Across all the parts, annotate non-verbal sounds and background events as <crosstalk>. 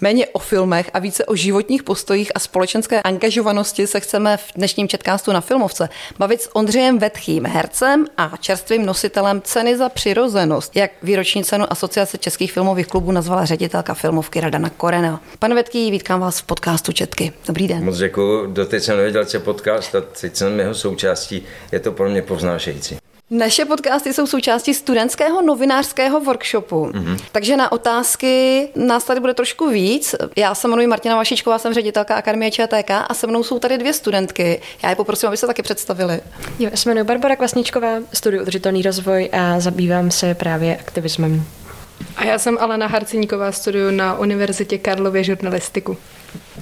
Méně o filmech a více o životních postojích a společenské angažovanosti se chceme v dnešním četkástu na Filmovce bavit s Ondřejem Vetchým, hercem a čerstvým nositelem ceny za přirozenost, jak výroční cenu Asociace českých filmových klubů nazvala ředitelka filmovky Radana Korena. Pane Vetký, vítkám vás v podcastu Četky. Dobrý den. Moc děkuji, doteď jsem nevěděl, co podcast a teď jsem jeho součástí. Je to pro mě povznášející. Naše podcasty jsou součástí studentského novinářského workshopu, mm-hmm. takže na otázky nás tady bude trošku víc. Já se jmenuji Martina Vašičková, jsem ředitelka Akademie ČTK a se mnou jsou tady dvě studentky. Já je poprosím, aby se taky představili. Jo, já se jmenuji Barbara Kvasničková, studuji udržitelný rozvoj a zabývám se právě aktivismem. A já jsem Alena Harceníková, studuju na Univerzitě Karlově žurnalistiku.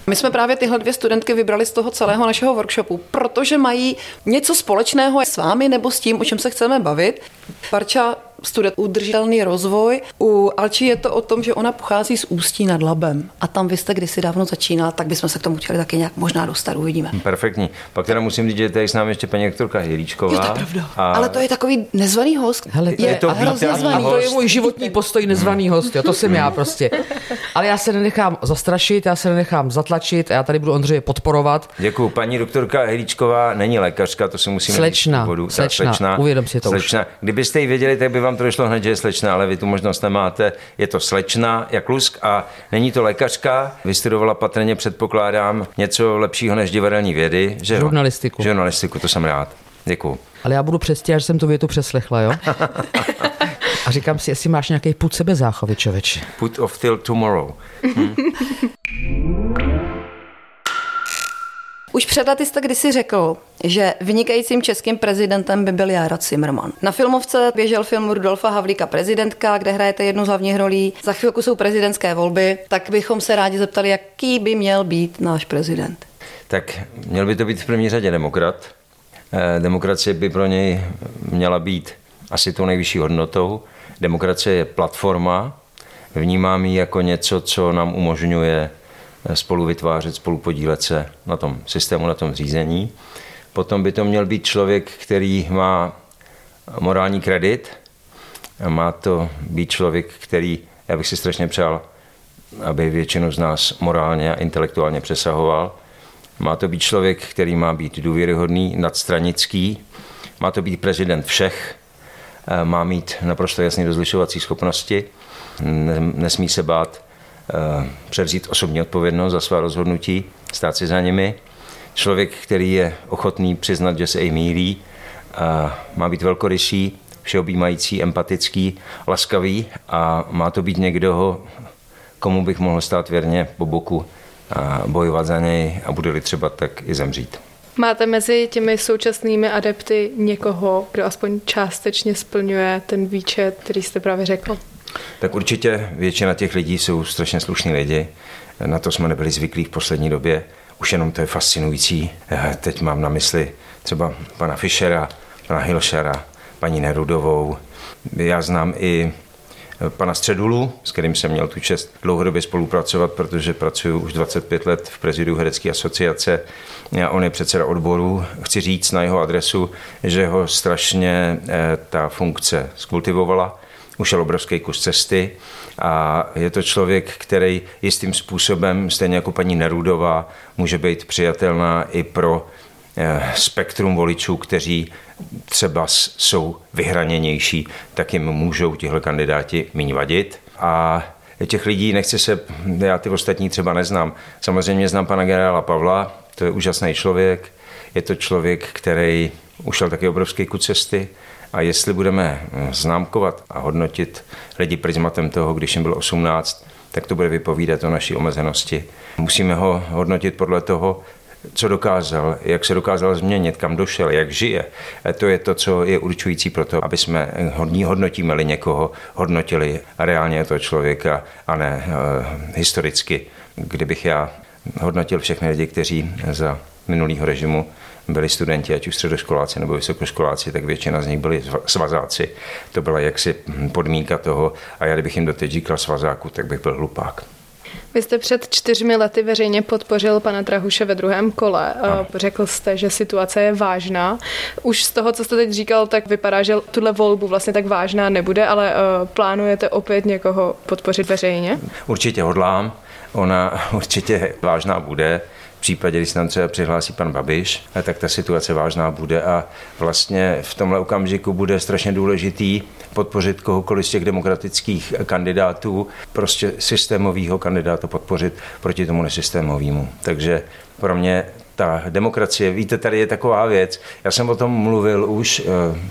My jsme právě tyhle dvě studentky vybrali z toho celého našeho workshopu, protože mají něco společného s vámi nebo s tím, o čem se chceme bavit. Parča studuje udržitelný rozvoj. U Alči je to o tom, že ona pochází z Ústí nad Labem. A tam vy jste kdysi dávno začínala, tak bychom se k tomu chtěli taky nějak možná dostat, uvidíme. Perfektní. Pak teda musím říct, že tady s námi ještě paní doktorka Hilíčková. Jo, to je pravda. A... Ale to je takový nezvaný host. Hele, to je, je to hrozně zvaný. Host. To je můj životní postoj nezvaný host, jo, to jsem já prostě. Ale já se nenechám zastrašit, já se nenechám zatlačit a já tady budu Ondřeje podporovat. Děkuji. Paní doktorka Hilíčková není lékařka, to si musíme slečna, říct slečna, slečna, uvědom si to slečna. Už. Kdybyste ji věděli, tak by vám to došlo hned, že je slečna, ale vy tu možnost nemáte. Je to slečna, jak lusk a není to lékařka. Vystudovala patrně, předpokládám, něco lepšího než divadelní vědy. Že Žurnalistiku. Žurnalistiku, to jsem rád. Děkuju. Ale já budu přestěh, až jsem tu větu přeslechla, jo? <laughs> A říkám si, jestli máš nějaký put sebezáchovy, člověče. Put of till tomorrow. Hm? <laughs> Už před lety jste kdysi řekl, že vynikajícím českým prezidentem by byl Jára Zimmerman. Na filmovce běžel film Rudolfa Havlíka Prezidentka, kde hrajete jednu z hlavních rolí. Za chvilku jsou prezidentské volby, tak bychom se rádi zeptali, jaký by měl být náš prezident. Tak měl by to být v první řadě demokrat. Eh, demokracie by pro něj měla být asi tou nejvyšší hodnotou. Demokracie je platforma, vnímám ji jako něco, co nám umožňuje spolu vytvářet, spolu podílet se na tom systému, na tom řízení. Potom by to měl být člověk, který má morální kredit. Má to být člověk, který, já bych si strašně přál, aby většinu z nás morálně a intelektuálně přesahoval. Má to být člověk, který má být důvěryhodný, nadstranický. Má to být prezident všech. Má mít naprosto jasné rozlišovací schopnosti. Nesmí se bát převzít osobní odpovědnost za svá rozhodnutí, stát si za nimi. Člověk, který je ochotný přiznat, že se i mílí, má být velkorysý, všeobjímající, empatický, laskavý a má to být někdo, komu bych mohl stát věrně po boku a bojovat za něj a bude-li třeba tak i zemřít. Máte mezi těmi současnými adepty někoho, kdo aspoň částečně splňuje ten výčet, který jste právě řekl? Tak určitě většina těch lidí jsou strašně slušní lidi. Na to jsme nebyli zvyklí v poslední době. Už jenom to je fascinující. Teď mám na mysli třeba pana Fischera, pana Hilšera, paní Nerudovou. Já znám i pana Středulu, s kterým jsem měl tu čest dlouhodobě spolupracovat, protože pracuji už 25 let v prezidiu Herecké asociace. A on je předseda odboru. Chci říct na jeho adresu, že ho strašně eh, ta funkce skultivovala ušel obrovský kus cesty a je to člověk, který jistým způsobem, stejně jako paní Nerudová, může být přijatelná i pro eh, spektrum voličů, kteří třeba jsou vyhraněnější, tak jim můžou tihle kandidáti méně vadit. A těch lidí nechci se, já ty ostatní třeba neznám. Samozřejmě znám pana generála Pavla, to je úžasný člověk, je to člověk, který ušel taky obrovský kus cesty, a jestli budeme eh, známkovat a hodnotit lidi prismatem toho, když jim bylo 18, tak to bude vypovídat o naší omezenosti. Musíme ho hodnotit podle toho, co dokázal, jak se dokázal změnit, kam došel, jak žije. E, to je to, co je určující pro to, aby jsme hodní hodnotíme někoho, hodnotili reálně toho člověka a ne uh, historicky. Kdybych já hodnotil všechny lidi, kteří za minulého režimu byli studenti, ať už středoškoláci nebo vysokoškoláci, tak většina z nich byli svazáci. To byla jaksi podmínka toho a já kdybych jim doteď říkal svazáku, tak bych byl hlupák. Vy jste před čtyřmi lety veřejně podpořil pana Drahuše ve druhém kole. Ano. Řekl jste, že situace je vážná. Už z toho, co jste teď říkal, tak vypadá, že tuhle volbu vlastně tak vážná nebude, ale eh, plánujete opět někoho podpořit veřejně? Určitě hodlám. Ona <laughs> určitě vážná bude. V případě, když se tam třeba přihlásí pan Babiš, tak ta situace vážná bude a vlastně v tomhle okamžiku bude strašně důležitý podpořit kohokoliv z těch demokratických kandidátů, prostě systémového kandidáta podpořit proti tomu nesystémovému. Takže pro mě ta demokracie, víte, tady je taková věc, já jsem o tom mluvil už eh,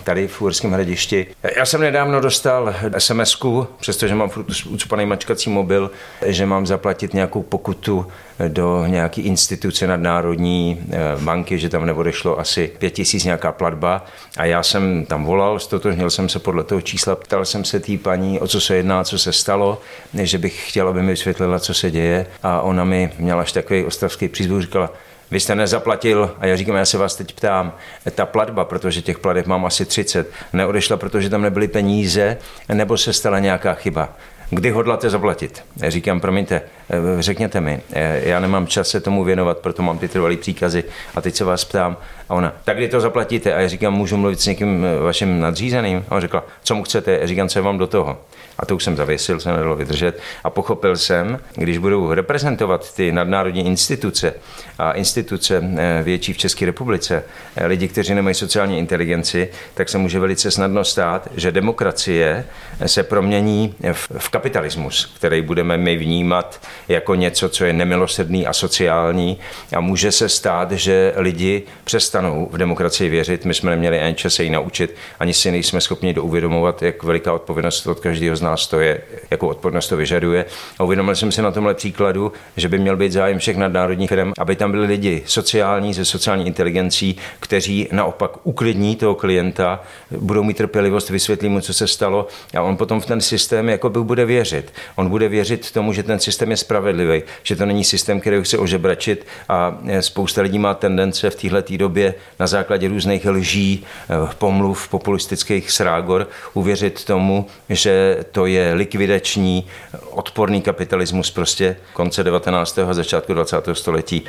tady v Úrském hradišti. Já jsem nedávno dostal sms přestože mám ucpaný mačkací mobil, že mám zaplatit nějakou pokutu do nějaké instituce nadnárodní eh, banky, že tam neodešlo asi pět tisíc nějaká platba. A já jsem tam volal, stotožnil jsem se podle toho čísla, ptal jsem se té paní, o co se jedná, co se stalo, že bych chtěla, aby mi vysvětlila, co se děje. A ona mi měla až takový ostravský přízvuk, říkala, vy jste nezaplatil, a já říkám, já se vás teď ptám, ta platba, protože těch plateb mám asi 30, neodešla, protože tam nebyly peníze, nebo se stala nějaká chyba. Kdy hodláte zaplatit? Já říkám, promiňte, eh, řekněte mi, eh, já nemám čas se tomu věnovat, proto mám ty trvalý příkazy a teď se vás ptám. A ona, tak kdy to zaplatíte? A já říkám, můžu mluvit s někým eh, vaším nadřízeným? A on řekla, co mu chcete? Já říkám, co vám do toho? A to už jsem zavěsil, se nedalo vydržet. A pochopil jsem, když budou reprezentovat ty nadnárodní instituce a instituce větší v České republice, lidi, kteří nemají sociální inteligenci, tak se může velice snadno stát, že demokracie se promění v, v kapitalismus, který budeme my vnímat jako něco, co je nemilosrdný a sociální a může se stát, že lidi přestanou v demokracii věřit. My jsme neměli ani čas se ji naučit, ani si nejsme schopni douvědomovat, jak veliká odpovědnost od každého z nás to je, jakou odpovědnost to vyžaduje. A uvědomil jsem si na tomhle příkladu, že by měl být zájem všech nadnárodních firm, aby tam byli lidi sociální, ze sociální inteligencí, kteří naopak uklidní toho klienta, budou mít trpělivost, vysvětlí mu, co se stalo a on potom v ten systém jako by bude věřit. On bude věřit tomu, že ten systém je spravedlivý, že to není systém, který chce ožebračit a e, spousta lidí má tendence v téhle době na základě různých lží, e, pomluv, populistických srágor uvěřit tomu, že to je likvidační, odporný kapitalismus prostě konce 19. a začátku 20. století.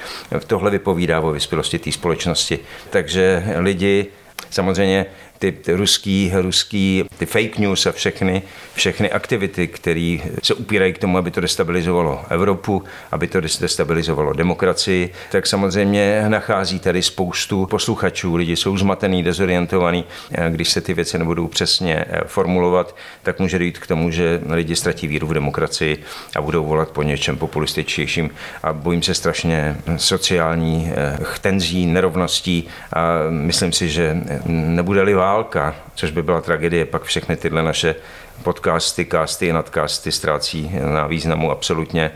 Tohle vypovídá o vyspělosti té společnosti. Takže lidi samozřejmě ty, ty ruský, ruský, ty fake news a všechny, všechny aktivity, které se upírají k tomu, aby to destabilizovalo Evropu, aby to destabilizovalo demokracii, tak samozřejmě nachází tady spoustu posluchačů. Lidi jsou zmatený, dezorientovaní. Když se ty věci nebudou přesně eh, formulovat, tak může dojít k tomu, že lidi ztratí víru v demokracii a budou volat po něčem populističtějším. A bojím se strašně sociální eh, tenzí, nerovností a myslím si, že nebude-li válka, což by byla tragédie, pak všechny tyhle naše podcasty, casty, nadcasty ztrácí na významu absolutně.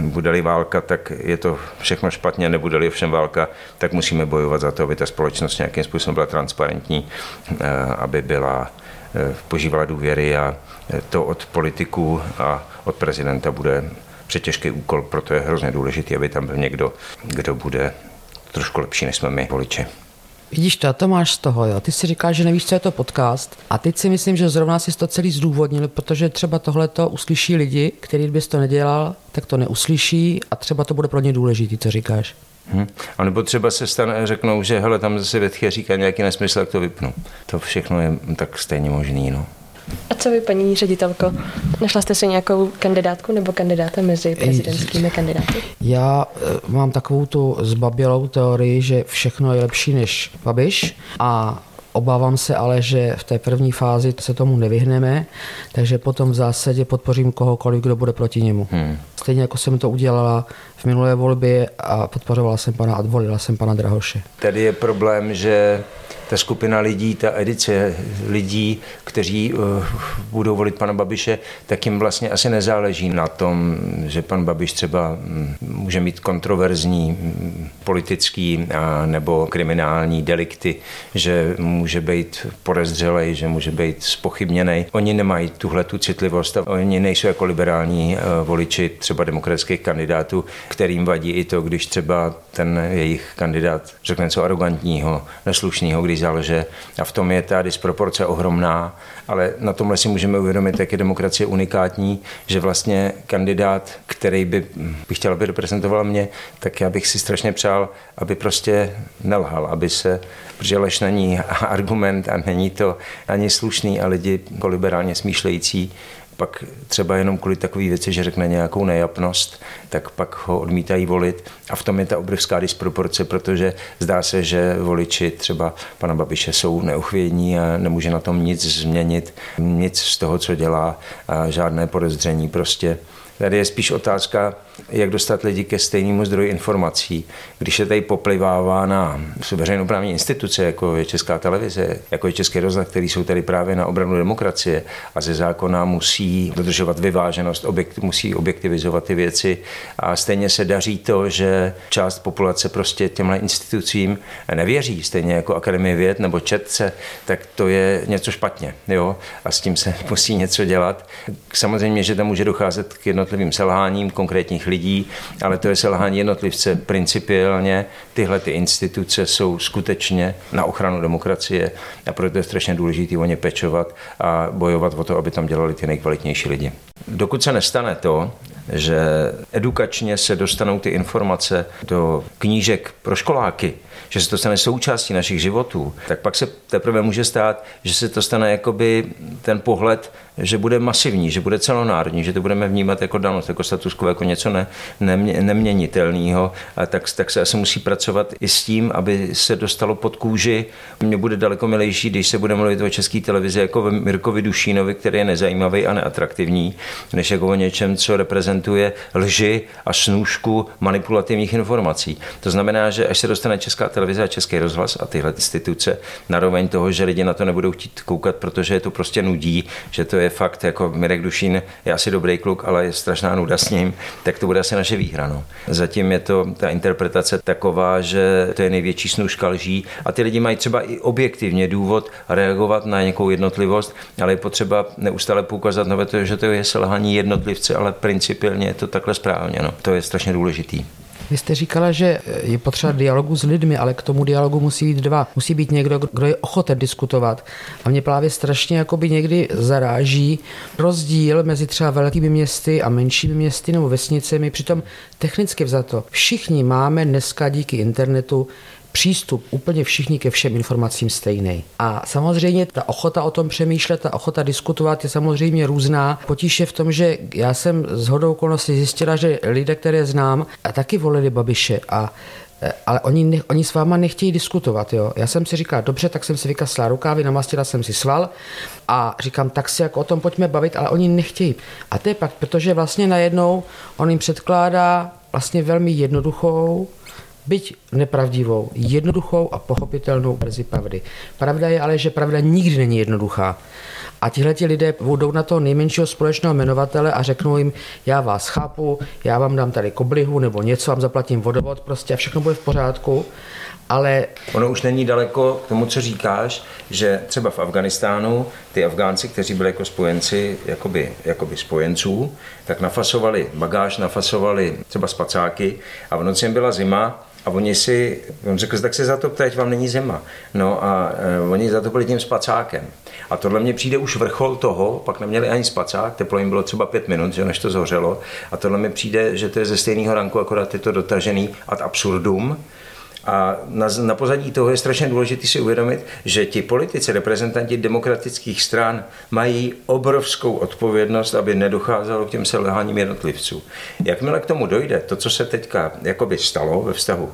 Bude-li válka, tak je to všechno špatně, nebude-li válka, tak musíme bojovat za to, aby ta společnost nějakým způsobem byla transparentní, eh, aby byla eh, požívala důvěry a eh, to od politiků a od prezidenta bude přetěžký úkol, proto je hrozně důležité, aby tam byl někdo, kdo bude trošku lepší, než jsme my, voliči. Vidíš to, to máš z toho, jo. Ty si říkáš, že nevíš, co je to podcast. A teď si myslím, že zrovna si to celý zdůvodnil, protože třeba tohle to uslyší lidi, který bys to nedělal, tak to neuslyší a třeba to bude pro ně důležitý, co říkáš. Hmm. A nebo třeba se stane, řeknou, že hele, tam zase Větchy říká nějaký nesmysl, jak to vypnu. To všechno je tak stejně možný. No. A co vy, paní ředitelko? Našla jste si nějakou kandidátku nebo kandidáta mezi prezidentskými kandidáty? Já e, mám takovou tu zbabělou teorii, že všechno je lepší než Babiš a Obávám se ale, že v té první fázi se tomu nevyhneme, takže potom v zásadě podpořím kohokoliv, kdo bude proti němu. Hmm. Stejně jako jsem to udělala v minulé volbě a podporovala jsem pana a volila jsem pana Drahoše. Tady je problém, že ta skupina lidí, ta edice lidí, kteří uh, budou volit pana Babiše, tak jim vlastně asi nezáleží na tom, že pan Babiš třeba mm, může mít kontroverzní mm, politický a, nebo kriminální delikty, že může být podezřelej, že může být spochybněný. Oni nemají tuhle tu citlivost a oni nejsou jako liberální eh, voliči třeba demokratických kandidátů, kterým vadí i to, když třeba ten jejich kandidát řekne něco arrogantního, neslušného, když zalže. A v tom je ta disproporce ohromná, ale na tomhle si můžeme uvědomit, jak je demokracie unikátní, že vlastně kandidát, který by, by chtěl, aby reprezentoval mě, tak já bych si strašně přál, aby prostě nelhal, aby se, protože lež není <laughs> argument a není to ani slušný a lidi jako liberálně smýšlející pak třeba jenom kvůli takové věci, že řekne nějakou nejapnost, tak pak ho odmítají volit. A v tom je ta obrovská disproporce, protože zdá se, že voliči třeba pana Babiše jsou neuchvědní a nemůže na tom nic změnit, nic z toho, co dělá, a žádné podezření prostě Tady je spíš otázka, jak dostat lidi ke stejnému zdroji informací. Když se tady poplivává na veřejnoprávní instituce, jako je Česká televize, jako je Český rozhlas, který jsou tady právě na obranu demokracie a ze zákona musí dodržovat vyváženost, objekt, musí objektivizovat ty věci a stejně se daří to, že část populace prostě těmhle institucím nevěří, stejně jako Akademie věd nebo Četce, tak to je něco špatně. Jo? A s tím se <laughs> musí něco dělat. Samozřejmě, že tam může docházet k jednotlivým selháním konkrétních lidí, ale to je selhání jednotlivce principiálně. Tyhle ty instituce jsou skutečně na ochranu demokracie a proto je strašně důležité o ně pečovat a bojovat o to, aby tam dělali ty nejkvalitnější lidi. Dokud se nestane to, že edukačně se dostanou ty informace do knížek pro školáky, že se to stane součástí našich životů, tak pak se teprve může stát, že se to stane jakoby ten pohled, že bude masivní, že bude celonárodní, že to budeme vnímat jako danost, jako status quo, jako něco ne, nemě, neměnitelného, tak, tak se asi musí pracovat i s tím, aby se dostalo pod kůži. Mně bude daleko milejší, když se bude mluvit o české televizi jako Mirkovi Dušínovi, který je nezajímavý a neatraktivní, než jako o něčem, co reprezentuje lži a snůžku manipulativních informací. To znamená, že až se dostane česká televize a český rozhlas a tyhle instituce, naroveň toho, že lidi na to nebudou chtít koukat, protože je to prostě nudí, že to je fakt, jako Mirek Dušín je asi dobrý kluk, ale je strašná nuda s ním, tak to bude asi naše výhra. No. Zatím je to ta interpretace taková, že to je největší snůžka lží a ty lidi mají třeba i objektivně důvod reagovat na nějakou jednotlivost, ale je potřeba neustále poukazat na to, že to je selhání jednotlivce, ale principiálně je to takhle správně. No. To je strašně důležitý. Vy jste říkala, že je potřeba dialogu s lidmi, ale k tomu dialogu musí být dva. Musí být někdo, kdo je ochoten diskutovat. A mě právě strašně jakoby někdy zaráží rozdíl mezi třeba velkými městy a menšími městy nebo vesnicemi. Přitom technicky vzato všichni máme dneska díky internetu přístup úplně všichni ke všem informacím stejný. A samozřejmě ta ochota o tom přemýšlet, ta ochota diskutovat je samozřejmě různá. Potíž je v tom, že já jsem z hodou okolností zjistila, že lidé, které znám, a taky volili Babiše a e, ale oni, ne, oni s váma nechtějí diskutovat. Jo. Já jsem si říkal, dobře, tak jsem si vykaslala rukávy, namastila jsem si sval a říkám, tak si jako o tom pojďme bavit, ale oni nechtějí. A to je pak, protože vlastně najednou on jim předkládá vlastně velmi jednoduchou, byť nepravdivou, jednoduchou a pochopitelnou verzi pravdy. Pravda je ale, že pravda nikdy není jednoduchá. A tihle lidé jdou na toho nejmenšího společného jmenovatele a řeknou jim, já vás chápu, já vám dám tady koblihu nebo něco, vám zaplatím vodovod, prostě a všechno bude v pořádku. Ale... Ono už není daleko k tomu, co říkáš, že třeba v Afganistánu ty Afgánci, kteří byli jako spojenci, jakoby, jakoby spojenců, tak nafasovali bagáž, nafasovali třeba spacáky a v noci byla zima a oni si, on řekl, tak se to teď vám není zima. No a uh, oni byli tím spacákem. A tohle mě přijde už vrchol toho, pak neměli ani spacák, teplo jim bylo třeba pět minut, že než to zhořelo. A tohle mi přijde, že to je ze stejného ranku, akorát je to dotažený ad absurdum. A na, na pozadí toho je strašně důležité si uvědomit, že ti politici, reprezentanti demokratických stran mají obrovskou odpovědnost, aby nedocházelo k těm selháním jednotlivců. Jakmile k tomu dojde, to, co se teďka jakoby stalo ve vztahu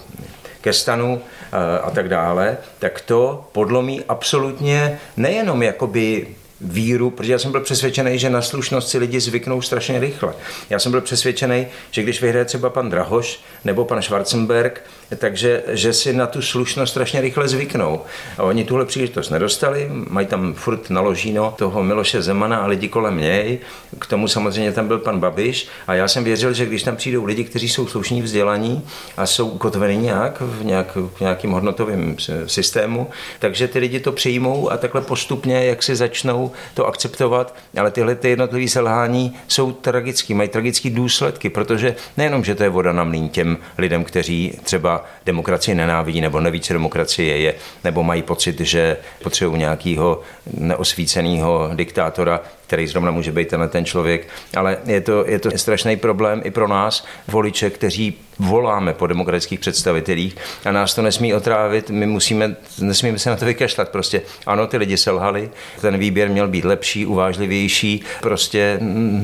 ke stanu eh, a tak dále, tak to podlomí absolutně nejenom jakoby víru, protože já jsem byl přesvědčený, že na slušnost si lidi zvyknou strašně rychle. Já jsem byl přesvědčený, že když vyhraje třeba pan Drahoš nebo pan Schwarzenberg, takže že si na tu slušnost strašně rychle zvyknou. A oni tuhle příležitost nedostali, mají tam furt naložíno toho Miloše Zemana a lidi kolem něj. K tomu samozřejmě tam byl pan Babiš a já jsem věřil, že když tam přijdou lidi, kteří jsou slušní vzdělaní a jsou ukotveni nějak v, nějak, v nějakým hodnotovým systému, takže ty lidi to přijmou a takhle postupně, jak si začnou to akceptovat, ale tyhle ty jednotlivé selhání jsou tragické, mají tragické důsledky, protože nejenom, že to je voda na mlín těm lidem, kteří třeba demokracii nenávidí nebo neví, co demokracie je, nebo mají pocit, že potřebují nějakého neosvíceného diktátora, který zrovna může být tenhle ten člověk, ale je to, je to strašný problém i pro nás, voliče, kteří voláme po demokratických představitelích a nás to nesmí otrávit, my musíme, nesmíme se na to vykašlat prostě. Ano, ty lidi selhali, ten výběr měl být lepší, uvážlivější, prostě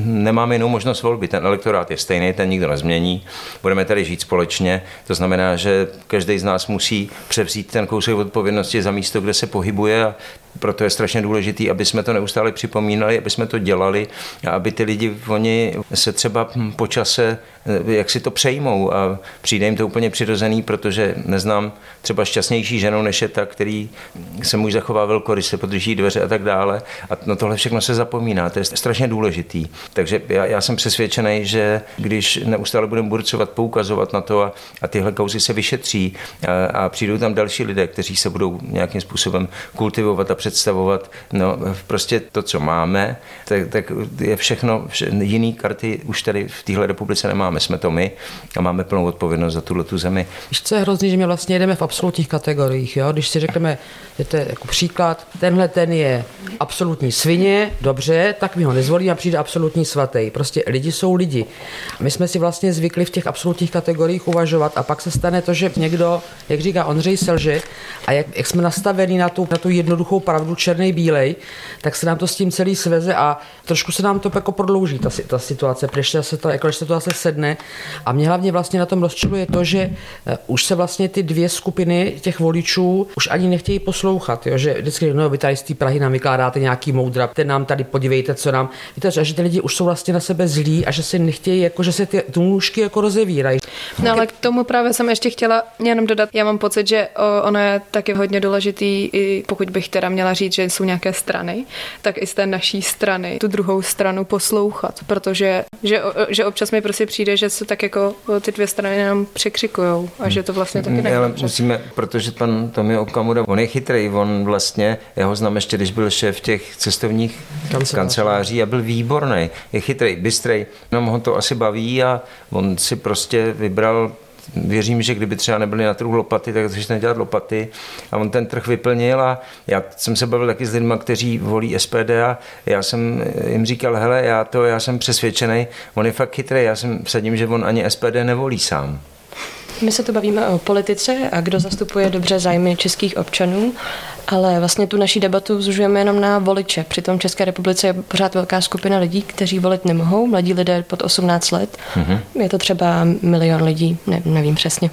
nemáme jinou možnost volby, ten elektorát je stejný, ten nikdo nezmění, budeme tady žít společně, to znamená, že každý z nás musí převzít ten kousek odpovědnosti za místo, kde se pohybuje a proto je strašně důležité, aby jsme to neustále připomínali, aby jsme to dělali a aby ty lidi, oni se třeba po čase jak si to přejmou a přijde jim to úplně přirozený, protože neznám třeba šťastnější ženu, než je ta, který se muž zachová velkoryse, podrží dveře a tak dále. A no tohle všechno se zapomíná, to je strašně důležitý. Takže já, já jsem přesvědčený, že když neustále budeme burcovat, poukazovat na to a, a tyhle kauzy se vyšetří a, a přijdou tam další lidé, kteří se budou nějakým způsobem kultivovat a představovat, no prostě to, co máme, tak, tak je všechno, vše, jiný karty už tady v téhle republice nemáme nemáme, jsme to my a máme plnou odpovědnost za tuhle tu zemi. Víš, co je hrozný, že my vlastně jdeme v absolutních kategoriích. Jo? Když si řekneme, že to je jako příklad, tenhle ten je absolutní svině, dobře, tak my ho nezvolíme a přijde absolutní svatý. Prostě lidi jsou lidi. My jsme si vlastně zvykli v těch absolutních kategoriích uvažovat a pak se stane to, že někdo, jak říká Ondřej Selže, a jak, jak jsme nastavení na tu, na tu jednoduchou pravdu černý bílej, tak se nám to s tím celý sveze a trošku se nám to jako prodlouží ta, ta situace, protože se to, jako, se to zase sedne sedne. A mě hlavně vlastně na tom rozčiluje to, že eh, už se vlastně ty dvě skupiny těch voličů už ani nechtějí poslouchat, jo? že vždycky, no vy tady z té Prahy nám vykládáte nějaký moudra, ten nám tady podívejte, co nám. Víte, že ty lidi už jsou vlastně na sebe zlí a že si nechtějí, jako že se ty nůžky jako rozevírají. No ale k tomu právě jsem ještě chtěla jenom dodat, já mám pocit, že ono je taky hodně důležitý, i pokud bych teda měla říct, že jsou nějaké strany, tak i z té naší strany tu druhou stranu poslouchat, protože že, že občas mi prostě přijde, že se tak jako ty dvě strany nám překřikujou a že to vlastně taky ne. Ale musíme, protože pan Tomi Okamura, on je chytrý, on vlastně, já ho znám ještě, když byl šéf těch cestovních kanceláří, kanceláří a byl výborný, je chytrý, bystrej, no ho to asi baví a on si prostě vybral věřím, že kdyby třeba nebyly na trhu lopaty, tak začne dělat lopaty a on ten trh vyplnil a já jsem se bavil taky s lidmi, kteří volí SPD a já jsem jim říkal, hele, já to, já jsem přesvědčený, on je fakt chytrý, já jsem vsadím, že on ani SPD nevolí sám. My se tu bavíme o politice a kdo zastupuje dobře zájmy českých občanů, ale vlastně tu naší debatu zužujeme jenom na voliče. Přitom v České republice je pořád velká skupina lidí, kteří volit nemohou, mladí lidé pod 18 let. Mm-hmm. Je to třeba milion lidí, ne, nevím přesně.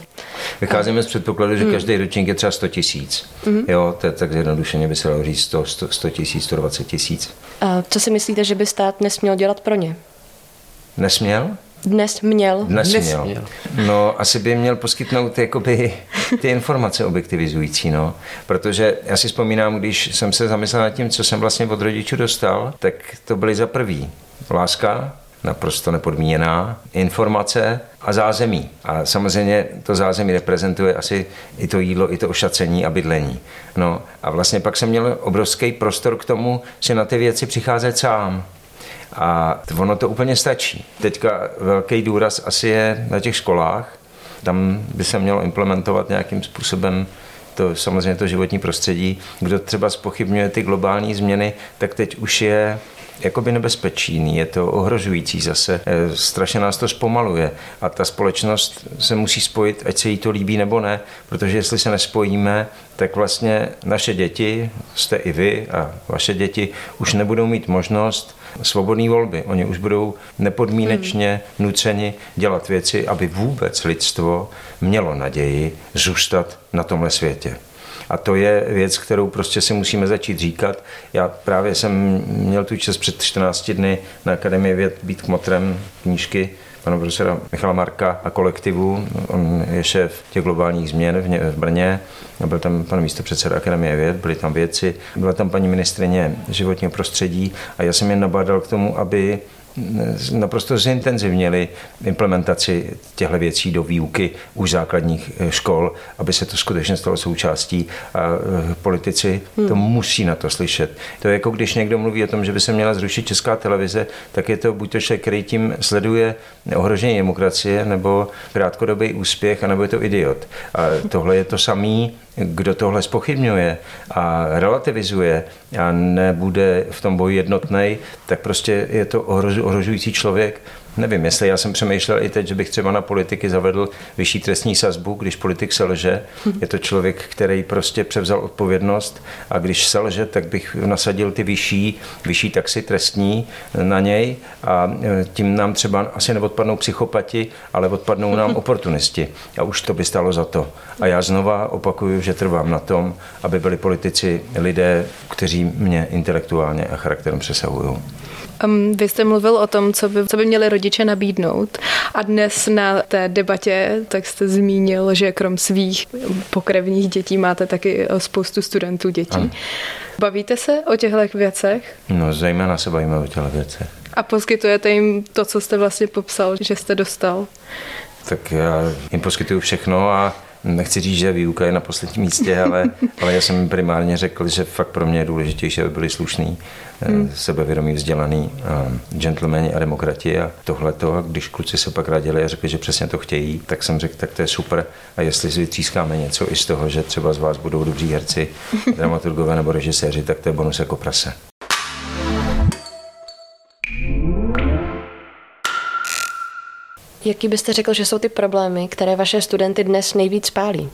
Vycházíme z předpokladu, že mm. každý ročník je třeba 100 tisíc. Mm-hmm. Jo, to je tak zjednodušeně by se dalo říct 100, 100 tisíc, 120 tisíc. A co si myslíte, že by stát nesměl dělat pro ně? Nesměl? Dnes měl. Dnes, Dnes měl. měl. No, asi by měl poskytnout jakoby, ty informace objektivizující, no. Protože já si vzpomínám, když jsem se zamyslel nad tím, co jsem vlastně od rodičů dostal, tak to byly za prvý láska, naprosto nepodmíněná, informace a zázemí. A samozřejmě to zázemí reprezentuje asi i to jídlo, i to ošacení a bydlení. No a vlastně pak jsem měl obrovský prostor k tomu, si na ty věci přicházet sám. A ono to úplně stačí. Teďka velký důraz asi je na těch školách. Tam by se mělo implementovat nějakým způsobem to samozřejmě to životní prostředí. Kdo třeba spochybňuje ty globální změny, tak teď už je jakoby nebezpečný, je to ohrožující zase, eh, strašně nás to zpomaluje a ta společnost se musí spojit, ať se jí to líbí nebo ne, protože jestli se nespojíme, tak vlastně naše děti, jste i vy a vaše děti, už nebudou mít možnost svobodné volby. Oni už budou nepodmínečně nuceni dělat věci, aby vůbec lidstvo mělo naději zůstat na tomhle světě. A to je věc, kterou prostě si musíme začít říkat. Já právě jsem měl tu čest před 14 dny na Akademii věd být kmotrem knížky pana profesora Michala Marka a kolektivu. On je šéf těch globálních změn v, Brně. Byl tam pan místopředseda Akademie věd, byli tam věci, byla tam paní ministrině životního prostředí a já jsem je nabádal k tomu, aby naprosto zintenzivnili implementaci těchto věcí do výuky už základních eh, škol, aby se to skutečně stalo součástí a eh, politici hmm. to musí na to slyšet. To je jako když někdo mluví o tom, že by se měla zrušit česká televize, tak je to buď to člověk, který tím sleduje ohrožení demokracie, nebo krátkodobý úspěch, anebo je to idiot. A tohle je to samý kdo tohle spochybňuje a relativizuje a nebude v tom boji jednotný, tak prostě je to ohrožující člověk Nevím, jestli já jsem přemýšlel i teď, že bych třeba na politiky zavedl vyšší trestní sazbu, když politik selže. Je to člověk, který prostě převzal odpovědnost a když selže, tak bych nasadil ty vyšší, vyšší taxy trestní na něj a e, tím nám třeba asi neodpadnou psychopati, ale odpadnou nám <laughs> oportunisti. A už to by stalo za to. A já znova opakuju, že trvám na tom, aby byli politici lidé, kteří mě intelektuálně a charakterem přesahují. Um, vy jste mluvil o tom, co by, co by měli rodiče nabídnout a dnes na té debatě tak jste zmínil, že krom svých pokrevních dětí máte taky eh, spoustu studentů dětí. Ano. Bavíte se o těchto věcech? No, zejména se bavíme o těchto věcech. A poskytujete jim to, co jste vlastně popsal, že jste dostal? Tak já jim poskytuju všechno a nechci říct, že výuka je na posledním místě, ale, ale já jsem primárně řekl, že fakt pro mě je důležitější, aby byli slušní, eh, hmm. sebevědomí, vzdělaný uh, gentlemani a demokrati a tohleto. Když kluci se pak radili a řekli, že přesně to chtějí, tak jsem řekl, tak to je super. A jestli si vytřískáme něco i z toho, že třeba z vás budou dobří herci, <laughs> dramaturgové nebo režiséři, tak to je bonus jako prase. Jaký byste řekl, že jsou ty problémy, které vaše studenty dnes nejvíc pálí?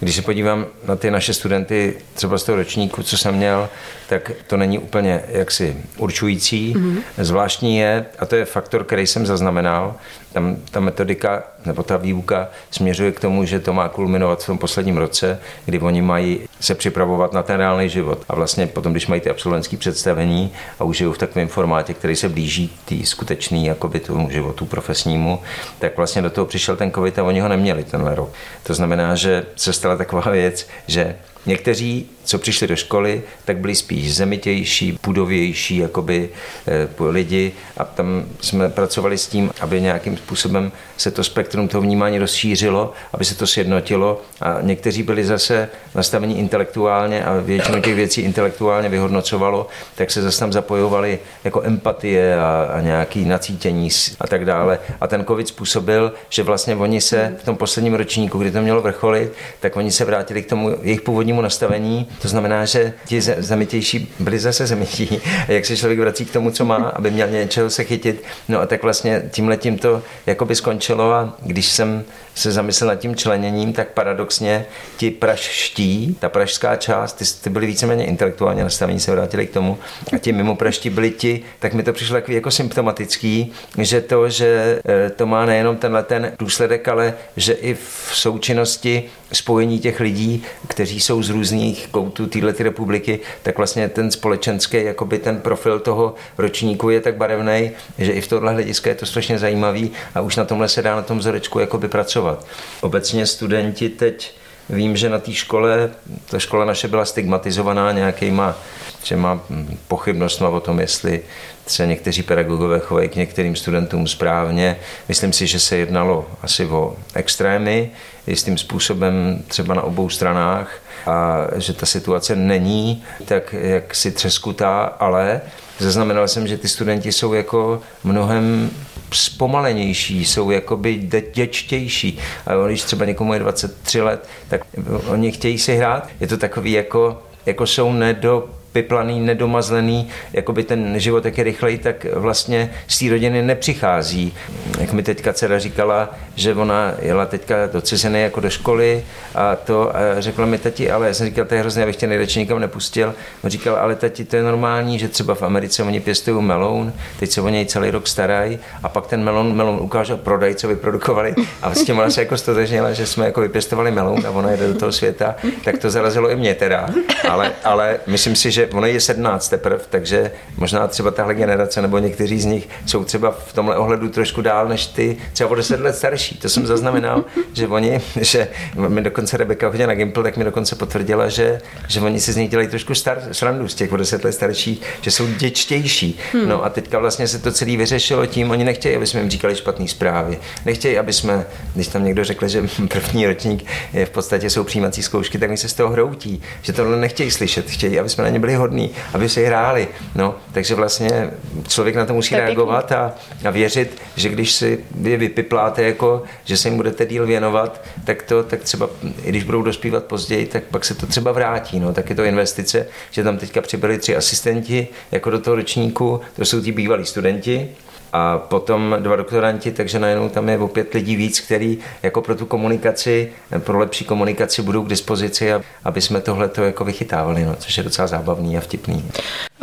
Když se podívám na ty naše studenty třeba z toho ročníku, co jsem měl, tak to není úplně jaksi určující. Mm-hmm. Zvláštní je, a to je faktor, který jsem zaznamenal, tam ta metodika nebo ta výuka směřuje k tomu, že to má kulminovat v tom posledním roce, kdy oni mají se připravovat na ten reálný život. A vlastně potom, když mají ty absolventské představení a už žijou v takovém formátě, který se blíží tý skutečný jakoby tomu životu profesnímu, tak vlastně do toho přišel ten covid a oni ho neměli tenhle rok. To znamená, že se stala taková věc, že Někteří, co přišli do školy, tak byli spíš zemitější, pudovější jakoby, e, lidi a tam jsme pracovali s tím, aby nějakým způsobem se to spektrum toho vnímání rozšířilo, aby se to sjednotilo a někteří byli zase nastavení intelektuálně a většinu těch věcí intelektuálně vyhodnocovalo, tak se zase tam zapojovali jako empatie a, a nějaký nacítění a tak dále. A ten covid způsobil, že vlastně oni se v tom posledním ročníku, kdy to mělo vrcholit, tak oni se vrátili k tomu jejich původnímu nastavení. To znamená, že ti zemitější byli zase zemití. Jak se člověk vrací k tomu, co má, aby měl něčeho se chytit. No a tak vlastně tím letím to jakoby skončilo a když jsem se zamyslel nad tím členěním, tak paradoxně ti pražští, ta pražská část, ty, ty byli víceméně intelektuálně nastavení, se vrátili k tomu a ti mimo pražští byli ti, tak mi to přišlo jako, jako symptomatický, že to, že e, to má nejenom tenhle ten důsledek, ale že i v součinnosti spojení těch lidí, kteří jsou z různých koutů této republiky, tak vlastně ten společenský, jakoby ten profil toho ročníku je tak barevný, že i v tohle hlediska je to strašně zajímavý a už na tomhle se dá na tom vzorečku jakoby pracovat. Obecně studenti teď Vím, že na té škole, ta škola naše byla stigmatizovaná nějakýma třema pochybnostmi o tom, jestli se někteří pedagogové chovají k některým studentům správně. Myslím si, že se jednalo asi o extrémy, jistým způsobem třeba na obou stranách a že ta situace není tak jak si třeskutá, ale zaznamenal jsem, že ty studenti jsou jako mnohem zpomalenější, jsou jakoby děčtější. A když třeba někomu je 23 let, tak oni chtějí si hrát. Je to takový jako, jako jsou nedo vypiplaný, nedomazlený, jakoby ten život jak je rychlej, tak vlastně z té rodiny nepřichází. Jak mi teďka dcera říkala, že ona jela teďka do ciziny jako do školy a to a řekla mi tati, ale já jsem říkal, to je hrozně, abych tě nejradši nikam nepustil. On říkal, ale tati, to je normální, že třeba v Americe oni pěstují meloun, teď se o něj celý rok starají a pak ten melon, melon ukážel prodaj, co vyprodukovali a s tím ona se jako stotožnila, že jsme jako vypěstovali meloun a ona jede do toho světa, tak to zarazilo i mě teda. Ale, ale myslím si, že ono je 17 teprve, takže možná třeba tahle generace nebo někteří z nich jsou třeba v tomhle ohledu trošku dál než ty, třeba o 10 let starší. To jsem zaznamenal, <laughs> že oni, že mi dokonce Rebeka hodila na Gimple, tak mi dokonce potvrdila, že, že oni si z nich dělají trošku star, srandu z těch o 10 let starších, že jsou děčtější. Hmm. No a teďka vlastně se to celé vyřešilo tím, oni nechtějí, aby jsme jim říkali špatné zprávy. Nechtějí, aby jsme, když tam někdo řekl, že <laughs> první ročník je v podstatě jsou přijímací zkoušky, tak mi se z toho hroutí, že tohle nechtějí slyšet, chtějí, aby jsme na ně byli hodní, aby se hráli. No, takže vlastně člověk na to musí reagovat a, a věřit, že když si je vypipláte, jako, že se jim budete díl věnovat, tak to tak třeba, i když budou dospívat později, tak pak se to třeba vrátí. No, tak je to investice, že tam teďka přibyli tři asistenti jako do toho ročníku, to jsou ti bývalí studenti, a potom dva doktoranti, takže najednou tam je o pět lidí víc, který jako pro tu komunikaci, pro lepší komunikaci budou k dispozici, aby jsme tohle to jako vychytávali, no, což je docela zábavný a vtipný.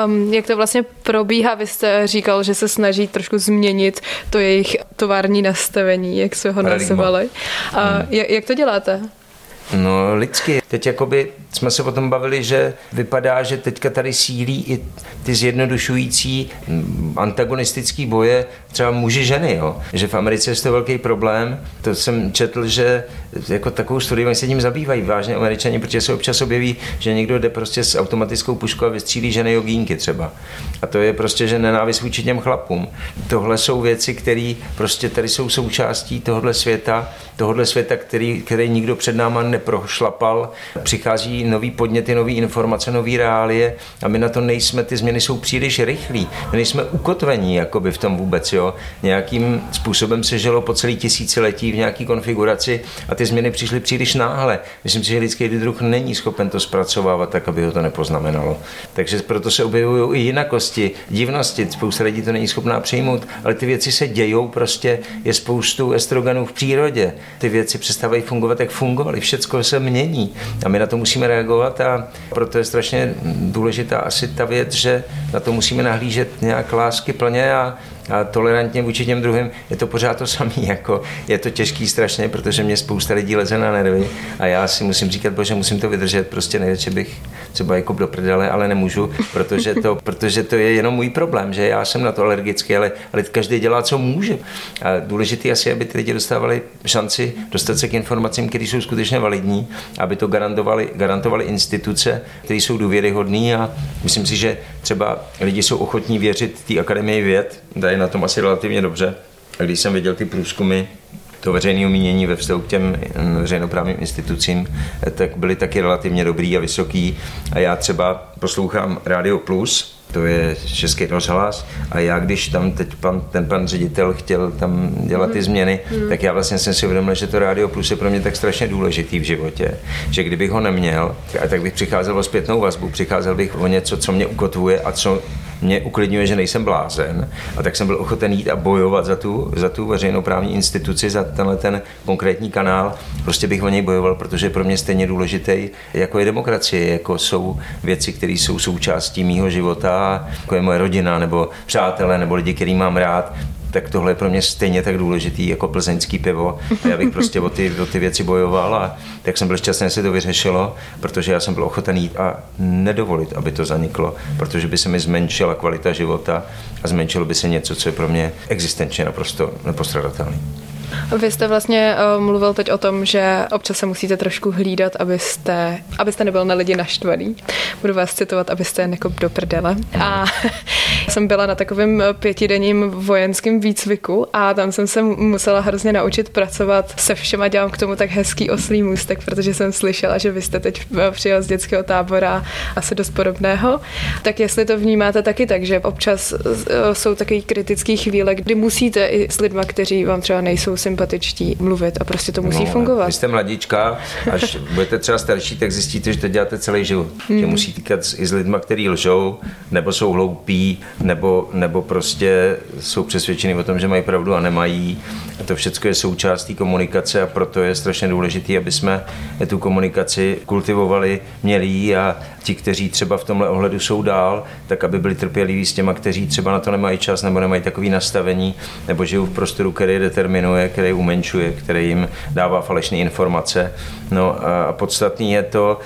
Um, jak to vlastně probíhá? Vy jste říkal, že se snaží trošku změnit to jejich tovární nastavení, jak se ho nazvali. A hmm. jak to děláte? No lidsky. Teď jakoby jsme se o tom bavili, že vypadá, že teďka tady sílí i ty zjednodušující antagonistický boje třeba muži ženy, jo. Že v Americe je to velký problém. To jsem četl, že jako takovou studii oni se tím zabývají vážně američani, protože se občas objeví, že někdo jde prostě s automatickou puškou a vystřílí ženy jogínky třeba. A to je prostě, že nenávist vůči těm chlapům. Tohle jsou věci, které prostě tady jsou součástí tohohle světa, tohohle světa, který, který nikdo před náma neprošlapal. Přichází nový podněty, nové informace, nové reálie a my na to nejsme, ty změny jsou příliš rychlí. My nejsme ukotvení jakoby v tom vůbec, jo. Nějakým způsobem se žilo po celý tisíciletí v nějaké konfiguraci a ty změny přišly příliš náhle. Myslím si, že lidský druh není schopen to zpracovávat tak, aby ho to nepoznamenalo. Takže proto se objevují i jinakosti, divnosti. Spousta lidí to není schopná přijmout, ale ty věci se dějou, prostě je spoustu estrogenů v přírodě. Ty věci přestávají fungovat, jak fungovaly. Všecko se mění a my na to musíme reagovat a proto je strašně důležitá asi ta věc, že na to musíme nahlížet nějak lásky plně a tolerantně vůči těm druhým, je to pořád to samé. <laughs> Jako, je to těžký strašně, protože mě spousta lidí leze na nervy a já si musím říkat, bože, musím to vydržet, prostě nejradši bych třeba jako do prdele, ale nemůžu, protože to, <laughs> protože to je jenom můj problém, že já jsem na to alergický, ale, ale každý dělá, co může. A důležité asi, aby ty lidi dostávali šanci dostat se k informacím, které jsou skutečně validní, aby to garantovali, garantovali instituce, které jsou důvěryhodné a myslím si, že třeba lidi jsou ochotní věřit té akademii věd, dají na tom asi relativně dobře. A když jsem viděl ty průzkumy to veřejné mínění ve vztahu k těm veřejnoprávním institucím, tak byly taky relativně dobrý a vysoký. A já třeba poslouchám Radio Plus, to je Český rozhlas a já, když tam teď pan, ten pan ředitel chtěl tam dělat ty mhm. změny, mm. tak já vlastně jsem si uvědomil, že to Radio Plus je pro mě tak strašně důležitý v životě, že kdybych ho neměl, tak bych přicházel o zpětnou vazbu, přicházel bych o něco, co mě ukotvuje a co mě uklidňuje, že nejsem blázen a tak jsem byl ochoten jít a bojovat za tu, za tu veřejnoprávní instituci, za tenhle ten konkrétní kanál. Prostě bych o něj bojoval, protože je pro mě stejně důležitý, jako je demokracie, jako jsou věci, které jsou součástí mýho života, jako je moje rodina, nebo přátelé, nebo lidi, který mám rád tak tohle je pro mě stejně tak důležitý jako plzeňský pivo. A já bych prostě o ty, o ty věci bojoval a tak jsem byl šťastný, že se to vyřešilo, protože já jsem byl ochoten jít a nedovolit, aby to zaniklo, protože by se mi zmenšila kvalita života a zmenšilo by se něco, co je pro mě existenčně naprosto nepostradatelné. Vy jste vlastně uh, mluvil teď o tom, že občas se musíte trošku hlídat, abyste, abyste nebyl na lidi naštvaný. Budu vás citovat, abyste nekop do prdele. A <laughs> jsem byla na takovém pětidenním vojenském výcviku a tam jsem se musela hrozně naučit pracovat se všema. Dělám k tomu tak hezký oslý můstek, protože jsem slyšela, že vy jste teď přijel z dětského tábora asi dost podobného. Tak jestli to vnímáte taky tak, že občas jsou takové kritické chvíle, kdy musíte i s lidmi, kteří vám třeba nejsou sympatičtí mluvit a prostě to musí no, fungovat. Vy jste mladička, až <laughs> budete třeba starší, tak zjistíte, že to děláte celý život. Mm. Že musí týkat i s lidmi, kteří lžou, nebo jsou hloupí, nebo, nebo prostě jsou přesvědčeni o tom, že mají pravdu a nemají. A to všechno je součástí komunikace a proto je strašně důležité, aby jsme tu komunikaci kultivovali, měli a ti, kteří třeba v tomhle ohledu jsou dál, tak aby byli trpěliví s těma, kteří třeba na to nemají čas nebo nemají takový nastavení, nebo žijou v prostoru, který je determinuje, který umenšuje, který jim dává falešné informace. No a podstatný je to,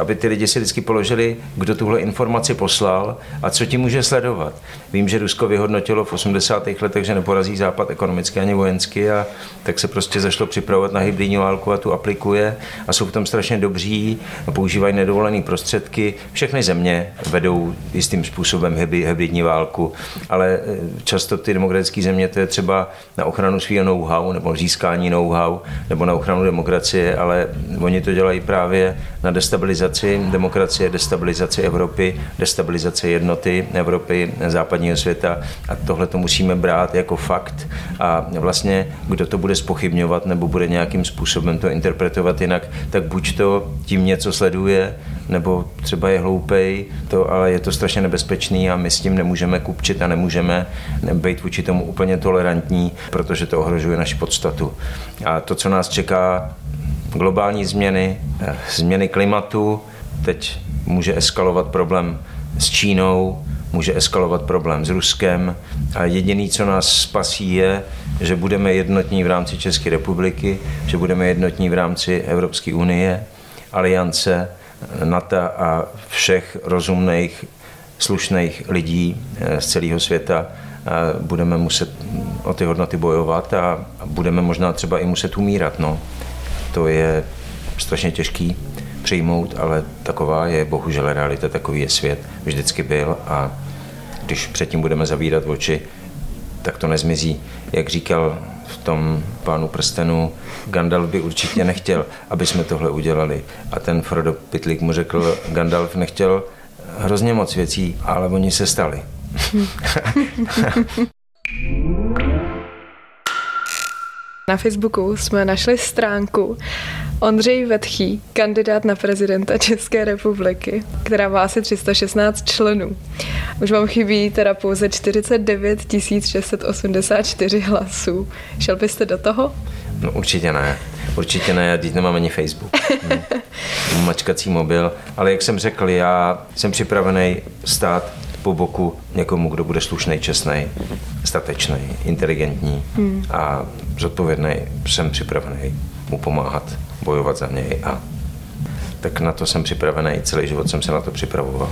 aby ty lidi si vždycky položili, kdo tuhle informaci poslal a co ti může sledovat. Vím, že Rusko vyhodnotilo v 80. letech, že neporazí Západ ekonomicky ani vojensky a tak se prostě zašlo připravovat na hybridní válku a tu aplikuje a jsou v tom strašně dobří, používají nedovolené prostředky. Všechny země vedou jistým způsobem hybridní válku, ale e, často ty demokratické země to je třeba na ochranu svého know-how nebo získání know-how nebo na ochranu demokracie, ale oni to dělají právě na destabilizaci demokracie, destabilizaci Evropy, destabilizaci jednoty Evropy, západního světa. A tohle to musíme brát jako fakt. A vlastně kdo to bude spochybňovat nebo bude nějakým způsobem to interpretovat jinak, tak buď to tím něco sleduje, nebo třeba je hloupej, to, ale je to strašně nebezpečný a my s tím nemůžeme kupčit a nemůžeme být vůči tomu úplně tolerantní, protože to ohrožuje naši podstatu. A to, co nás čeká, globální změny, eh, změny klimatu, teď může eskalovat problém s Čínou, může eskalovat problém s Ruskem a jediný, co nás spasí, je, že budeme jednotní v rámci České republiky, že budeme jednotní v rámci Evropské unie, aliance, NATO a všech rozumných, slušných lidí eh, z celého světa budeme muset o ty hodnoty bojovat a budeme možná třeba i muset umírat. No. To je strašně těžký přijmout, ale taková je bohužel realita, takový je svět, vždycky byl a když předtím budeme zavírat oči, tak to nezmizí. Jak říkal tom pánu prstenu, Gandalf by určitě nechtěl, aby jsme tohle udělali. A ten Frodo Pitlik mu řekl, Gandalf nechtěl hrozně moc věcí, ale oni se stali. <laughs> Na Facebooku jsme našli stránku Ondřej Vetchý, kandidát na prezidenta České republiky, která má asi 316 členů. Už vám chybí teda pouze 49 684 hlasů. Šel byste do toho? No určitě ne. Určitě ne, já teď nemám ani Facebook. Hmm. Mačkací mobil. Ale jak jsem řekl, já jsem připravený stát po boku někomu, kdo bude slušný, čestný, statečný, inteligentní hmm. a zodpovědný. Jsem připravený mu pomáhat, bojovat za něj a tak na to jsem připravený, celý život jsem se na to připravoval.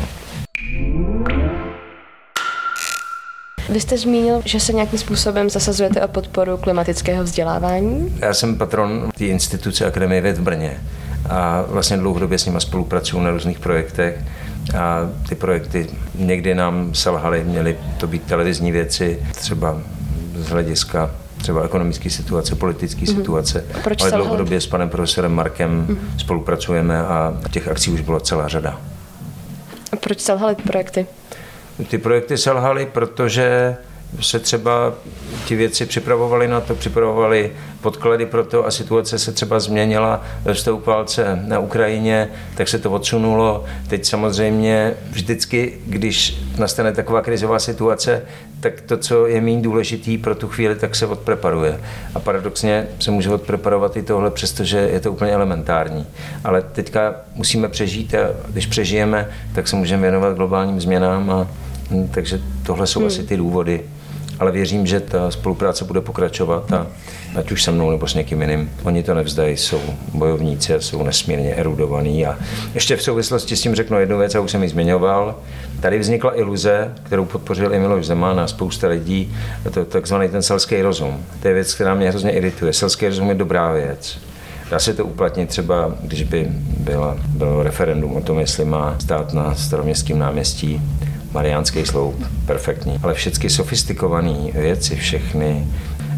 Vy jste zmínil, že se nějakým způsobem zasazujete o podporu klimatického vzdělávání? Já jsem patron té instituce Akademie věd v Brně a vlastně dlouhodobě s nimi spolupracuju na různých projektech a ty projekty někdy nám selhaly, měly to být televizní věci, třeba z hlediska třeba ekonomické situace, politické mm-hmm. situace. Proč Ale dlouhodobě s panem profesorem Markem mm-hmm. spolupracujeme a těch akcí už byla celá řada. A proč selhaly ty projekty? Ty projekty selhaly, protože se třeba ty věci připravovaly na to, připravovaly podklady pro to a situace se třeba změnila ve vstup válce na Ukrajině, tak se to odsunulo. Teď samozřejmě vždycky, když nastane taková krizová situace, tak to, co je méně důležitý pro tu chvíli, tak se odpreparuje. A paradoxně se může odpreparovat i tohle, přestože je to úplně elementární. Ale teďka musíme přežít a když přežijeme, tak se můžeme věnovat globálním změnám a takže tohle jsou hmm. asi ty důvody ale věřím, že ta spolupráce bude pokračovat a ať už se mnou nebo s někým jiným. Oni to nevzdají, jsou bojovníci a jsou nesmírně erudovaní. A ještě v souvislosti s tím řeknu jednu věc, a už jsem ji zmiňoval. Tady vznikla iluze, kterou podpořil i Miloš Zeman a spousta lidí, to takzvaný ten selský rozum. To je věc, která mě hrozně irituje. Selský rozum je dobrá věc. Dá se to uplatnit třeba, když by byla, bylo referendum o tom, jestli má stát na staroměstském náměstí Mariánský sloup, perfektní. Ale všechny sofistikované věci, všechny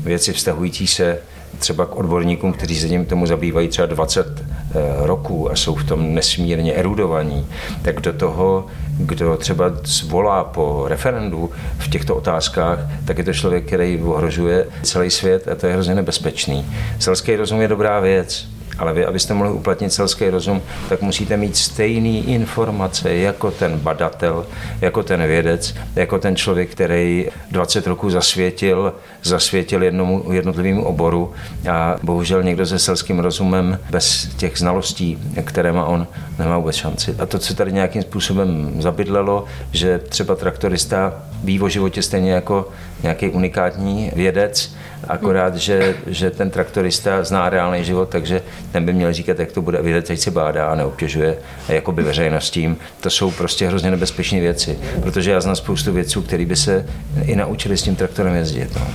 věci vztahující se třeba k odborníkům, kteří se tím tomu zabývají třeba 20 eh, roků a jsou v tom nesmírně erudovaní, tak do toho, kdo třeba zvolá po referendu v těchto otázkách, tak je to člověk, který ohrožuje celý svět a to je hrozně nebezpečný. Selský rozum je dobrá věc, ale vy, abyste mohli uplatnit selský rozum, tak musíte mít stejný informace jako ten badatel, jako ten vědec, jako ten člověk, který 20 roků zasvětil, zasvětil jednomu jednotlivému oboru a bohužel někdo se selským rozumem bez těch znalostí, které má on, nemá vůbec šanci. A to, co tady nějakým způsobem zabydlelo, že třeba traktorista ví o životě stejně jako nějaký unikátní vědec, akorát, že, že ten traktorista zná reálný život, takže ten by měl říkat, jak to bude vědět, teď se bádá a neobtěžuje jakoby veřejnost tím. To jsou prostě hrozně nebezpečné věci, protože já znám spoustu věců, které by se i naučili s tím traktorem jezdit. No.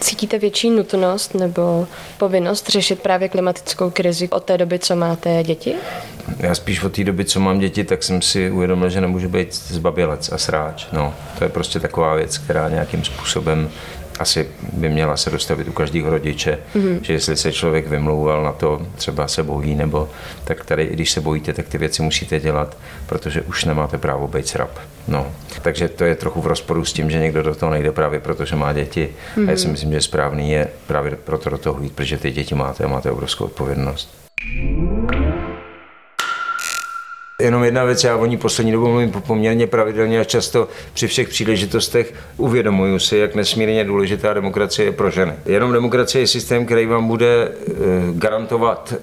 Cítíte větší nutnost nebo povinnost řešit právě klimatickou krizi od té doby, co máte děti? Já spíš od té doby, co mám děti, tak jsem si uvědomil, že nemůžu být zbabělec a sráč. No, to je prostě taková věc, která nějakým způsobem asi by měla se dostavit u každého rodiče, mm-hmm. že jestli se člověk vymlouval na to, třeba se bojí, nebo tak tady, když se bojíte, tak ty věci musíte dělat, protože už nemáte právo být srab. No. Takže to je trochu v rozporu s tím, že někdo do toho nejde právě proto, že má děti. Mm-hmm. A já si mhm. myslím, že správný je právě proto do toho jít, protože ty děti máte a máte obrovskou odpovědnost. Jenom jedna věc, já o ní poslední dobou mluvím poměrně pravidelně a často při všech příležitostech uvědomuju si, jak nesmírně důležitá demokracie je pro ženy. Jenom demokracie je systém, který vám bude eh, garantovat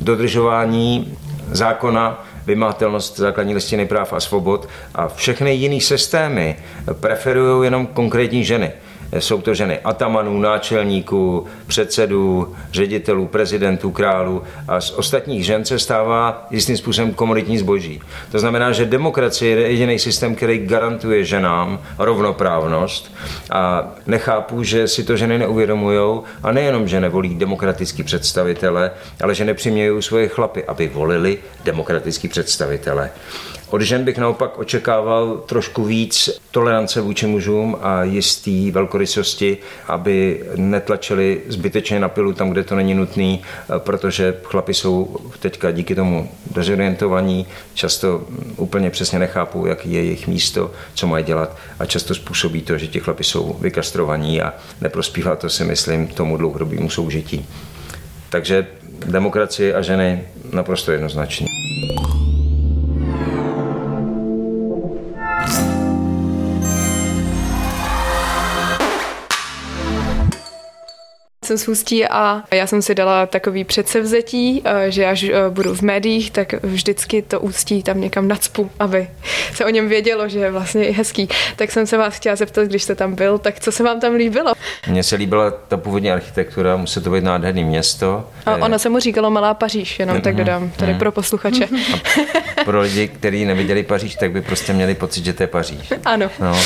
dodržování zákona, vymahatelnost základní listiny práv a svobod a všechny jiné systémy preferují jenom konkrétní ženy. Jsou to ženy atamanů, náčelníků, předsedů, ředitelů, prezidentů, králů a z ostatních žen se stává jistým způsobem komunitní zboží. To znamená, že demokracie je jediný systém, který garantuje ženám rovnoprávnost a nechápu, že si to ženy neuvědomují a nejenom, že nevolí demokratický představitele, ale že nepřimějí svoje chlapy, aby volili demokratický představitele. Od žen bych naopak očekával trošku víc tolerance vůči mužům a jistý velkorysosti, aby netlačili zbytečně na pilu tam, kde to není nutný, protože chlapi jsou teďka díky tomu dezorientovaní, často úplně přesně nechápou, jak je jejich místo, co mají dělat a často způsobí to, že ti chlapi jsou vykastrovaní a neprospívá to si myslím tomu dlouhodobému soužití. Takže demokracie a ženy naprosto jednoznačně. Jsem z Ústí a já jsem si dala takový předsevzetí, eh, že až eh, budu v médiích, tak vždycky to Ústí tam někam nacpu, aby se o něm vědělo, že je vlastně i hezký. Tak jsem se vás chtěla zeptat, když jste tam byl, tak co se vám tam líbilo? Mně se líbila ta původní architektura, musí to být nádherný město. A ono se mu říkalo Malá Paříž, jenom mm-hmm. tak dodám, tady mm-hmm. pro posluchače. <laughs> A pro lidi, kteří neviděli Paříž, tak by prostě měli pocit, že to je Paříž. Ano. No,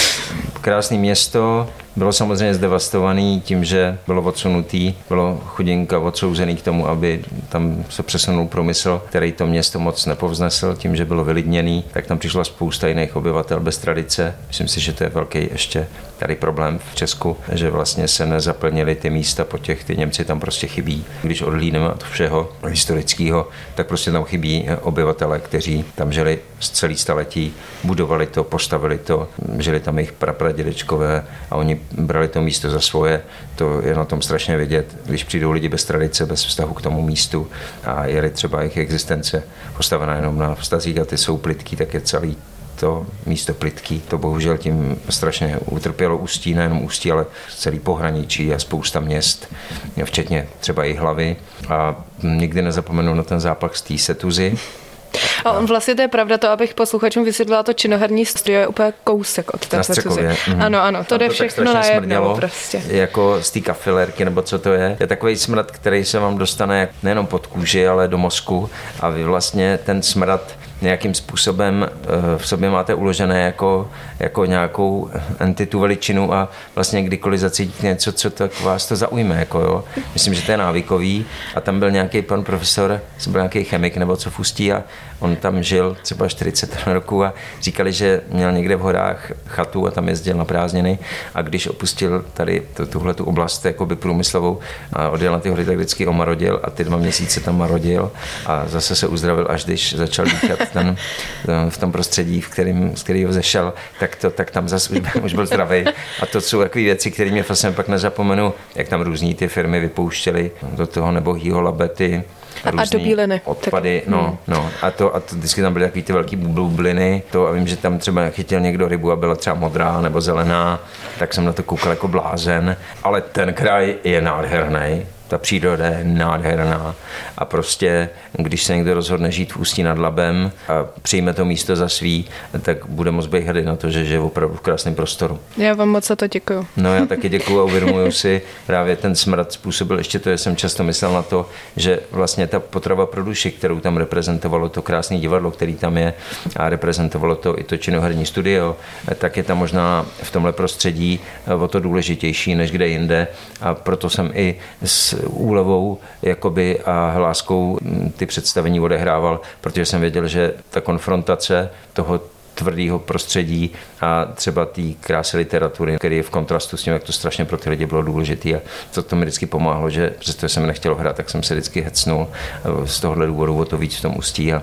krásné město, bylo samozřejmě zdevastovaný tím, že bylo odsunutý, bylo chudinka odsouzený k tomu, aby tam se přesunul průmysl, který to město moc nepovznesl tím, že bylo vylidněný, tak tam přišla spousta jiných obyvatel bez tradice. Myslím si, že to je velký ještě tady problém v Česku, že vlastně se nezaplnili ty místa po těch, ty Němci tam prostě chybí. Když odhlídneme od všeho historického, tak prostě tam chybí obyvatele, kteří tam žili celý staletí, budovali to, postavili to, žili tam jejich prapradědečkové a oni brali to místo za svoje. To je na tom strašně vidět, když přijdou lidi bez tradice, bez vztahu k tomu místu a je třeba jejich existence postavená jenom na vztazích a ty jsou plitký, tak je celý to místo plitký. To bohužel tím strašně utrpělo Ústí, nejenom Ústí, ale celý pohraničí a spousta měst, včetně třeba i hlavy. A nikdy nezapomenu na ten zápach z té setuzy, a on vlastně to je pravda, to abych posluchačům vysvětlila, to činoherní studio je úplně kousek od té mm. Ano, ano, to jde to všechno najednou prostě. Jako z té kafilerky, nebo co to je. Je takový smrad, který se vám dostane nejenom pod kůži, ale do mozku a vy vlastně ten smrad nějakým způsobem eh, v sobě máte uložené jako, jako nějakou entitu veličinu a vlastně kdykoliv zacítíte něco, co tak vás to zaujme. Jako jo. Myslím, že to je návykový a tam byl nějaký pan profesor, byl nějaký chemik nebo co fustí a on tam žil třeba 40 roků a říkali, že měl někde v horách chatu a tam jezdil na prázdniny a když opustil tady tuhle tu oblast jakoby průmyslovou a odjel na ty hory, tak vždycky omarodil a ty dva měsíce tam marodil a zase se uzdravil, až když začal dýchat ten, v tom prostředí, v kterým, z kterého zešel, tak, to, tak tam zase <laughs> už byl zdravý. A to jsou takové věci, které mě vlastně pak nezapomenu, jak tam různí ty firmy vypouštěly do toho nebohýho labety, a do bíliny. Odpady, tak. no, hmm. no. A to, a to vždycky tam byly takové ty velké bubliny. To a vím, že tam třeba chytil někdo rybu a byla třeba modrá nebo zelená, tak jsem na to koukal jako blázen. Ale ten kraj je nádherný ta příroda je nádherná a prostě, když se někdo rozhodne žít v Ústí nad Labem a přijme to místo za svý, tak bude moc být hrdý na to, že žije opravdu v krásném prostoru. Já vám moc za to děkuju. No já taky děkuju a uvědomuju si, právě ten smrad způsobil ještě to, že jsem často myslel na to, že vlastně ta potrava pro duši, kterou tam reprezentovalo to krásné divadlo, který tam je a reprezentovalo to i to činoherní studio, tak je tam možná v tomhle prostředí o to důležitější než kde jinde a proto jsem i s úlevou jakoby a láskou ty představení odehrával, protože jsem věděl, že ta konfrontace toho tvrdého prostředí a třeba té krásy literatury, který je v kontrastu s tím, jak to strašně pro ty lidi bylo důležité. A to, to mi vždycky pomáhlo, že přestože jsem nechtěl hrát, tak jsem se vždycky hecnul z tohohle důvodu o to víc v tom ústí. A,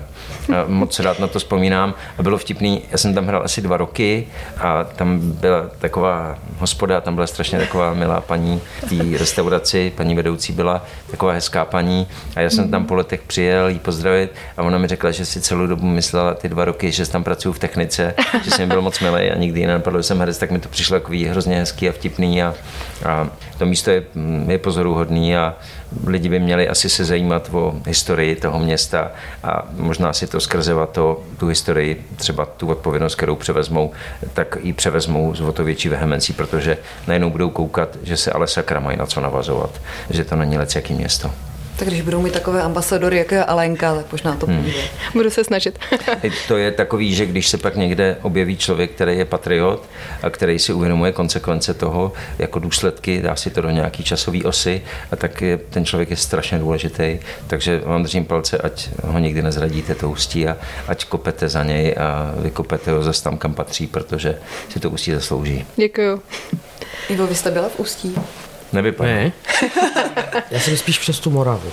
a moc rád na to vzpomínám. A bylo vtipný, já jsem tam hrál asi dva roky a tam byla taková hospoda, tam byla strašně taková milá paní v té restauraci, paní vedoucí byla taková hezká paní a já jsem tam po letech přijel jí pozdravit a ona mi řekla, že si celou dobu myslela ty dva roky, že tam pracuju v technice technice, že jsem byl moc milý a nikdy nenapadlo, že jsem herec, tak mi to přišlo takový hrozně hezký a vtipný a, a to místo je, je pozoruhodný a lidi by měli asi se zajímat o historii toho města a možná si to skrze to, tu historii, třeba tu odpovědnost, kterou převezmou, tak ji převezmou s o to větší vehemencí, protože najednou budou koukat, že se ale sakra mají na co navazovat, že to není lec jaký město. Tak když budou mít takové ambasadory, jako je Alenka, tak možná to půjde. Hmm. Budu se snažit. to je takový, že když se pak někde objeví člověk, který je patriot a který si uvědomuje konsekvence toho jako důsledky, dá si to do nějaký časové osy, a tak je, ten člověk je strašně důležitý. Takže vám držím palce, ať ho nikdy nezradíte to ústí a ať kopete za něj a vykopete ho zase tam, kam patří, protože si to ústí zaslouží. Děkuju. Ivo, vy jste byla v Ústí? Nevypadá. Ne. Já jsem spíš přes tu Moravu.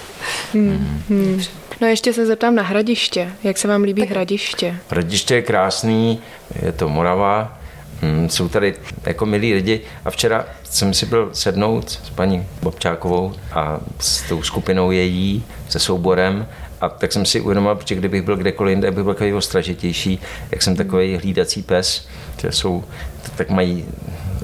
Hmm. Hmm. No ještě se zeptám na hradiště. Jak se vám líbí tak. hradiště? Hradiště je krásný, je to Morava, hmm, jsou tady jako milí lidi a včera jsem si byl sednout s paní Bobčákovou a s tou skupinou její, se souborem a tak jsem si uvědomil, že kdybych byl kdekoliv jinde, bych byl takový ostražitější, jak jsem takový hlídací pes, že jsou, tak mají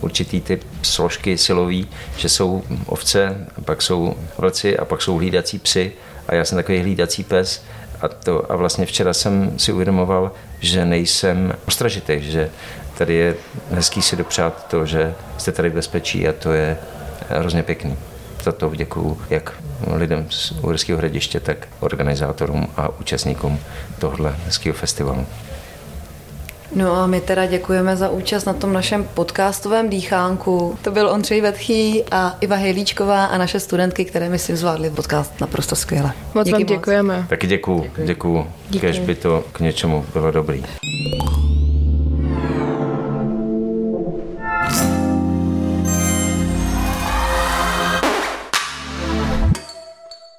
určitý typ složky silový, že jsou ovce, pak jsou vlci a pak jsou hlídací psy a já jsem takový hlídací pes a, to, a vlastně včera jsem si uvědomoval, že nejsem ostražitý, že tady je hezký si dopřát to, že jste tady v bezpečí a to je hrozně pěkný. Za to děkuju jak lidem z Uherského hradiště, tak organizátorům a účastníkům tohle hezkého festivalu. No a my teda děkujeme za účast na tom našem podcastovém dýchánku. To byl Ondřej Vetchý a Iva Hejlíčková a naše studentky, které myslím zvládli podcast naprosto skvěle. Moc Díky vám děkujeme. Taky děkuju, děkuju. děkuju. Kež by to k něčemu bylo dobrý.